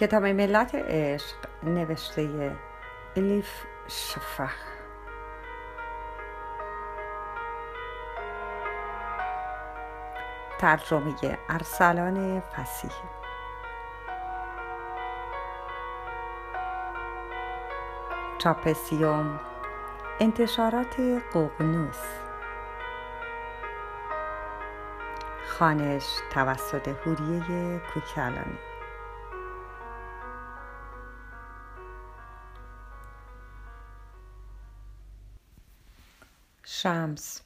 کتاب ملت عشق نوشته الیف شفخ ترجمه ارسلان فسیح. چاپسیوم انتشارات ققنوس. خانش توسط هوریه کوکلانی شمس.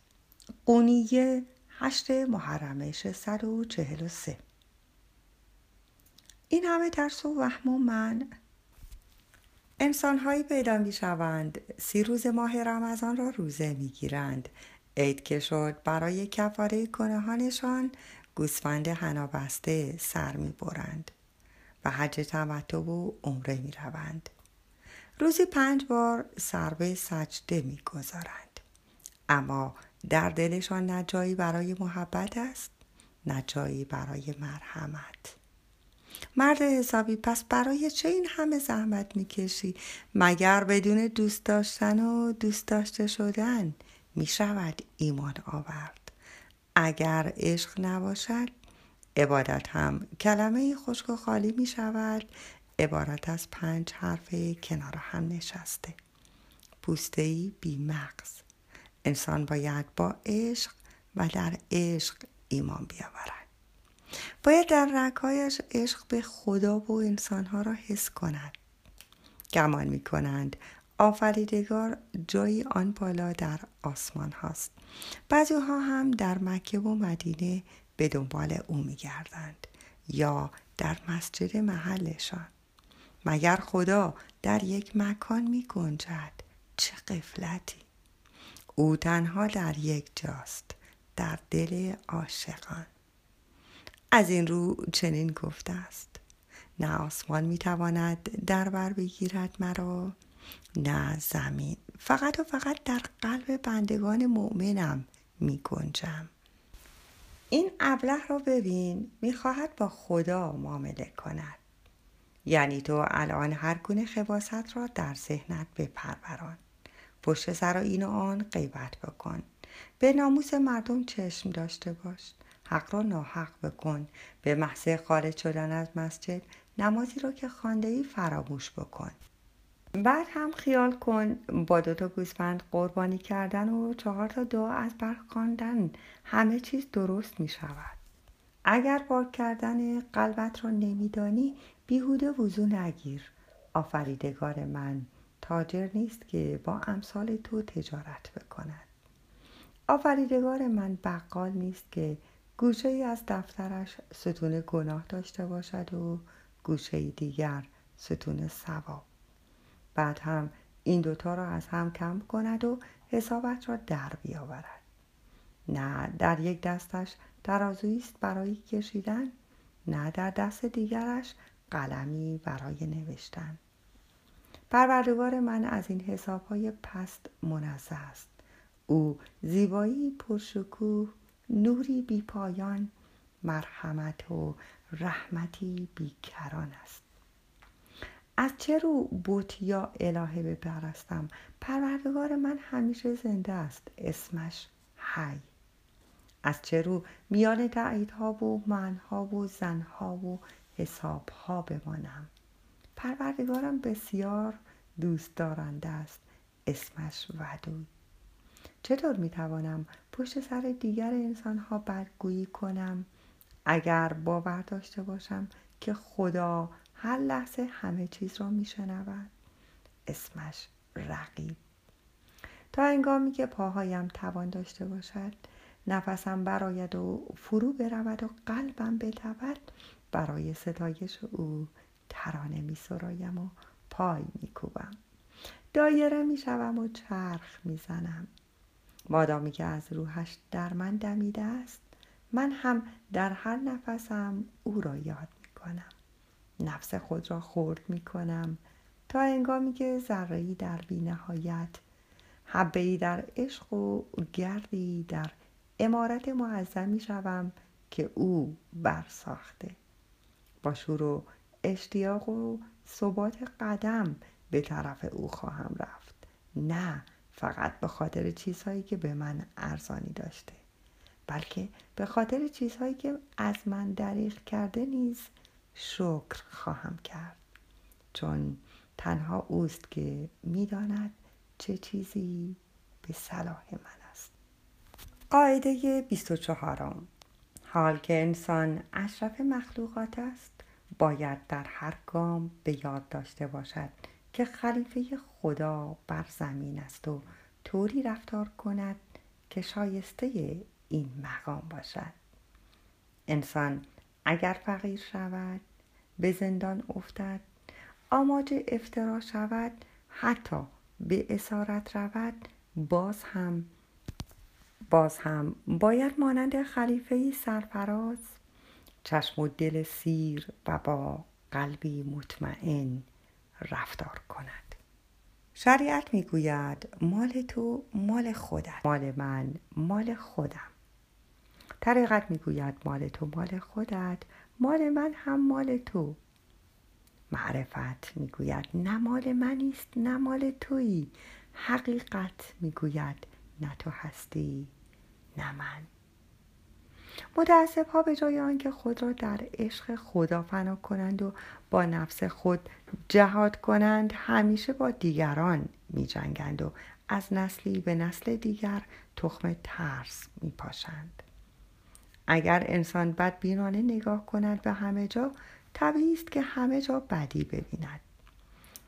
قونیه هشت محرم 643 این همه ترس و وهم و من. انسانهایی پیدا می شوند سی روز ماه رمضان را روزه می گیرند عید که شد برای کفاره کنهانشان گوسفند هنابسته سر می برند و حج تمتع و عمره می روند. روزی پنج بار سر به سجده می گذارند. اما در دلشان نه جایی برای محبت است نه جایی برای مرحمت. مرد حسابی پس برای چه این همه زحمت می‌کشی؟ مگر بدون دوست داشتن و دوست داشته شدن می شود ایمان آورد؟ اگر عشق نباشد عبادت هم کلمه خشک و خالی می شود عبارت از پنج حرف کنار هم نشسته. پوسته بی مغز انسان باید با عشق و در عشق ایمان بیاورد. باید در رکایش عشق به خدا و انسانها را حس کند. گمان می کنند آفریدگار جایی آن بالا در آسمان هاست. بعضی ها هم در مکه و مدینه به دنبال او می گردند یا در مسجد محلشان. مگر خدا در یک مکان می گنجد چه قفلتی او تنها در یک جاست در دل عاشقان. از این رو چنین گفته است نه آسمان می‌تواند در بر بگیرد مرا نه زمین فقط و فقط در قلب بندگان مؤمنم می گنجم این ابله را ببین می‌خواهد با خدا معامله کند. یعنی تو الان هر گونه خباست را در ذهنت بپروران. پشت سر این و آن غیبت بکن. به ناموس مردم چشم داشته باش. حق را ناحق بکن. به محض خارج شدن از مسجد نمازی را که خانده ای فراموش بکن. بعد هم خیال کن با دو تا گوسفند قربانی کردن و چهار تا دعا از بر خواندن همه چیز درست می شود. اگر پاک کردن قلبت را نمیدانی بیهوده وضو نگیر. آفریدگار من. تاجر نیست که با امثال تو تجارت بکند. آفریدگار من بقال نیست که گوشه ای از دفترش ستون گناه داشته باشد و گوشه دیگر ستون ثواب. بعد هم این دوتا را از هم کم کند و حسابت را در بیاورد. نه در یک دستش ترازویی است برای کشیدن نه در دست دیگرش قلمی برای نوشتن. پروردگار من از این حسابهای پست منزه است. او زیبایی پرشکوه نوری بی پایان مرحمت و رحمتی بیکران است. از چه رو بوت یا الهه بپرستم؟ پروردگار من همیشه زنده است. اسمش حی. از چه رو میان تعییدها و منها و زنها و حسابها بمانم؟ پروردگارم بسیار دوست دارنده است اسمش ودود. چطور می‌توانم پشت سر دیگر انسانها بدگویی کنم؟ اگر باور داشته باشم که خدا هر لحظه همه چیز را میشنود. اسمش رقیب. تا انگامی که پاهایم توان داشته باشد نفسم براید و فرو برود و قلبم بتود برای ستایش او. ترانه می سرایم و پای می کوبم دایره می شوم و چرخ می زنم مادامی که از روحش در من دمیده است من هم در هر نفسم او را یاد می کنم نفس خود را خورد می کنم تا انگامی که ذره در بینهایت حبه در عشق و گردی در امارت معظمی شوم که او برساخته. با شور و اشتیاق و ثبات قدم به طرف او خواهم رفت. نه فقط به خاطر چیزهایی که به من ارزانی داشته بلکه به خاطر چیزهایی که از من دریغ کرده نیز شکر خواهم کرد. چون تنها اوست که می‌داند چه چیزی به صلاح من است. قاعده 24 حال که انسان اشرف مخلوقات است باید در هر گام به یاد داشته باشد که خلیفه خدا بر زمین است و طوری رفتار کند که شایسته این مقام باشد. انسان اگر فقیر شود به زندان افتد آماج افترا شود حتی به اسارت رود باز هم باز هم باید مانند خلیفه سرفراز چشم و دل سیر و با قلبی مطمئن رفتار کند. شریعت می‌گوید مال تو مال خودت. مال من مال خودم. طریقت می‌گوید مال تو مال خودت. مال من هم مال تو. معرفت می‌گوید نه مال منی است نه مال تویی. حقیقت می‌گوید نه تو هستی نه من. متاسف ها به جای آنکه خود را در عشق خدا فنا کنند و با نفس خود جهاد کنند همیشه با دیگران می جنگند و از نسلی به نسل دیگر تخم ترس می پاشند. اگر انسان بدبینانه نگاه کند به همه جا طبیعی است که همه جا بدی ببیند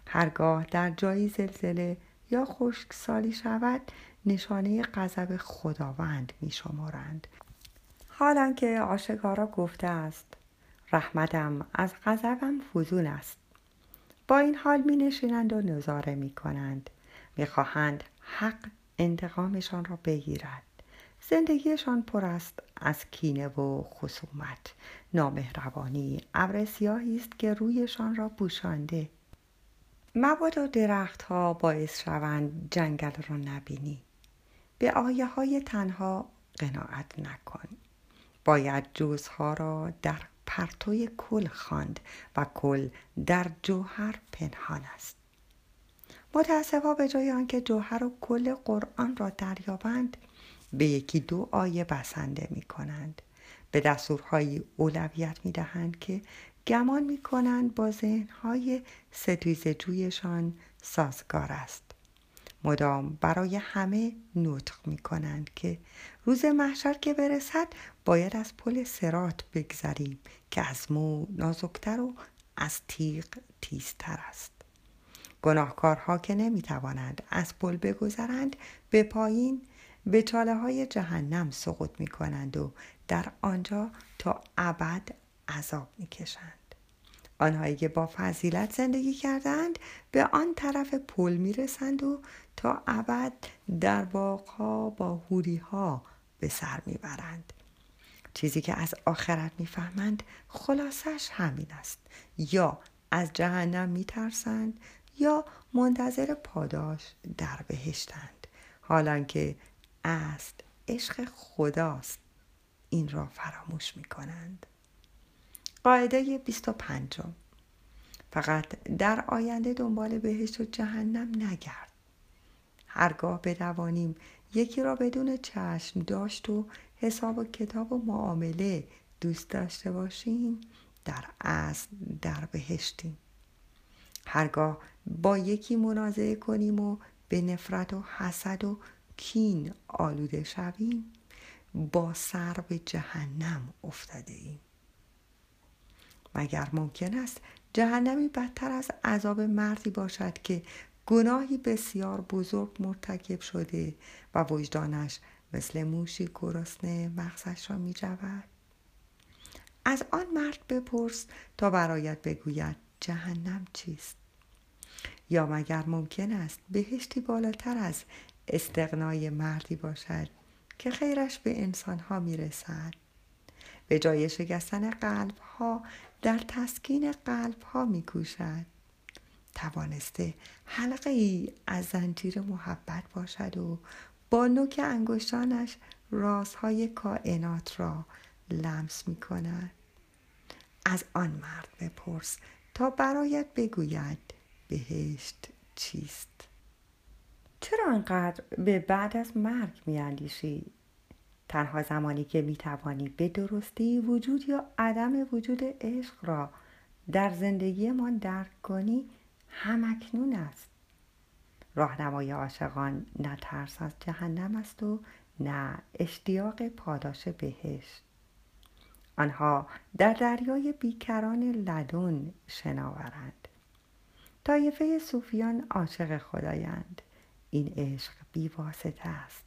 هرگاه در جایی زلزله یا خشکسالی شود نشانه غضب خداوند می شمارند حالان که آشکارا گفته است رحمتم از غضبم فزون است. با این حال می نشینند و نظاره می کنند. می خواهند حق انتقامشان را بگیرد. زندگیشان پر است از کینه و خصومت. نامهربانی ابر سیاهی است که رویشان را پوشانده. مبادا درختها باعث شوند جنگل را نبینی. به آیه های تنها قناعت نکن. باید جزها را در پرتوی کل خواند و کل در جوهر پنهان است. متاسفا به جای آنکه جوهر و کل قرآن را دریابند به یکی دو آیه بسنده می کنند. به دستورهایی اولویت می دهند که گمان می کنند با ذهنهای ستیز جویشان سازگار است. مدام برای همه نطق می کنند که روز محشر که برسد باید از پل سرات بگذریم که از مو نازکتر و از تیغ تیزتر است گناهکارها که نمی توانند از پل بگذرند به پایین به چاله های جهنم سقوط می کنند و در آنجا تا ابد عذاب می کشند. آنهایی که با فضیلت زندگی کردند به آن طرف پل می رسند و تا ابد در باغها با هوری ها به سر می برند. چیزی که از آخرت می‌فهمند خلاصش همین است. یا از جهنم میترسند یا منتظر پاداش در بهشتند. حالا که است عشق خداست. این را فراموش می کنند قاعده 25 فقط در آینده دنبال بهشت و جهنم نگرد. هرگاه بدوانیم یکی را بدون چشم داشت و حساب و کتاب و معامله دوست داشته باشیم در اصل در بهشتیم. هرگاه با یکی منازعه کنیم و به نفرت و حسد و کین آلوده شویم با سر به جهنم افتاده ایم. مگر ممکن است جهنمی بدتر از عذاب مردی باشد که گناهی بسیار بزرگ مرتکب شده و وجدانش مثل موشی گرسنه مغزش را می جود. از آن مرد بپرس تا برایت بگوید جهنم چیست. یا مگر ممکن است بهشتی بالاتر از استقنای مردی باشد که خیرش به انسانها می رسد به جای شکستن قلب ها در تسکین قلب ها می کوشد توانسته حلقه ای از زنجیر محبت باشد و با نوک انگشتانش رازهای کائنات را لمس می کند از آن مرد بپرس تا برایت بگوید بهشت چیست. چرا انقدر به بعد از مرگ میاندیشی؟ تنها زمانی که می‌توانی به درستی وجود یا عدم وجود عشق را در زندگیمان درک کنی همکنون است. راهنمای عاشقان نه ترس از جهنم است و نه اشتیاق پاداش بهشت. آنها در دریای بیکران لدون شناورند. طایفه صوفیان عاشق خدایند. این عشق بی واسطه است.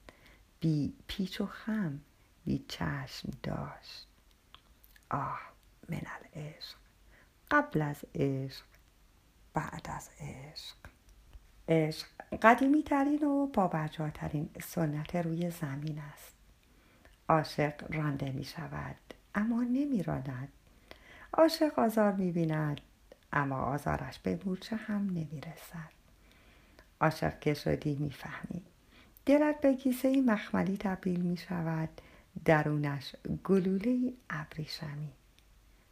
بی پیچ و خم بی چشم داشت. آه من العشق. قبل از عشق بعد از عشق. عشق قدیمی ترین و پابرجاترین سنت روی زمین است. عاشق رانده می شود اما نمی راند عاشق آزار می بیند اما آزارش به مورچه هم نمی رسد عاشق که شدی می فهمی دلت به کیسه مخملی تبدیل می شود درونش گلوله ابریشمی.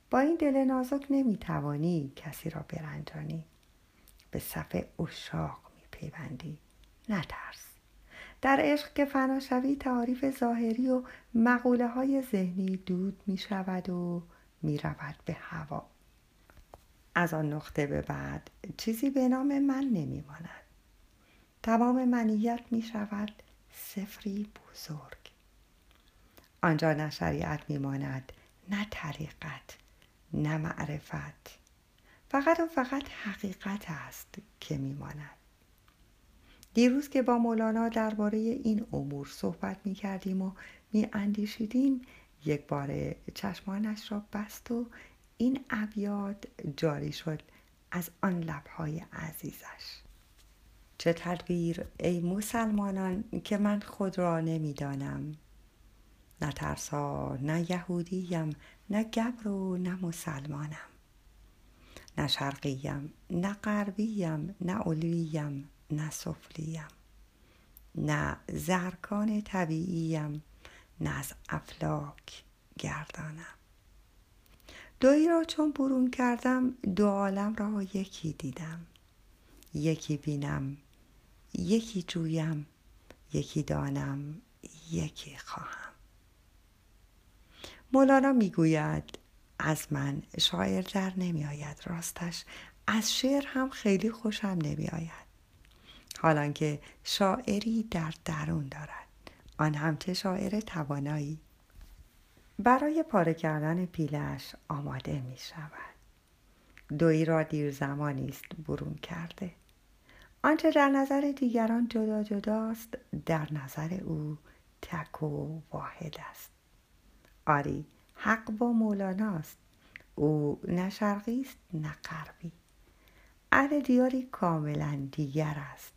با این دل نازک نمی توانی کسی را برنجانی به صف اشاق می پیوندی نترس. در عشق که فنا شوی تعاریف ظاهری و مقوله های ذهنی دود می شود و می رود به هوا. از آن نقطه به بعد چیزی به نام من نمی ماند تمام منیت می شود سفری بزرگ. آنجا نه شریعت می ماند نه طریقت نه معرفت. فقط و فقط حقیقت است که می ماند دیروز که با مولانا درباره این امور صحبت می کردیم و می اندیشیدیم یک بار چشمانش را بست و این ابیات جاری شد از آن لبهای عزیزش. چه تدبیر ای مسلمانان که من خود را نمی‌دانم. نه ترسا نه یهودیم نه گبر و نه مسلمانم. نه شرقیم نه غربیم نه علویم نه سفلیم. نه زرکان طبیعیم نه از افلاک گردانم. دویی را چون برون کردم دو عالم را یکی دیدم. یکی بینم یکی جویم یکی دانم یکی خواهم. مولانا می‌گوید از من شاعر در نمی آید راستش از شعر هم خیلی خوشم نمی آید حالان که شاعری در درون دارد آن هم چه شاعر توانایی. برای پاره کردن پیلش آماده می شود دوی را دیر زمانی است برون کرده. آنچه در نظر دیگران جدا جداست در نظر او تک و واحد است. آری حق با مولاناست. او نه شرقی است نه غربی. اهل دیاری کاملا دیگر است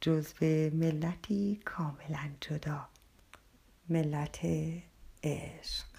جزو ملتی کاملا جدا. ملت عشق.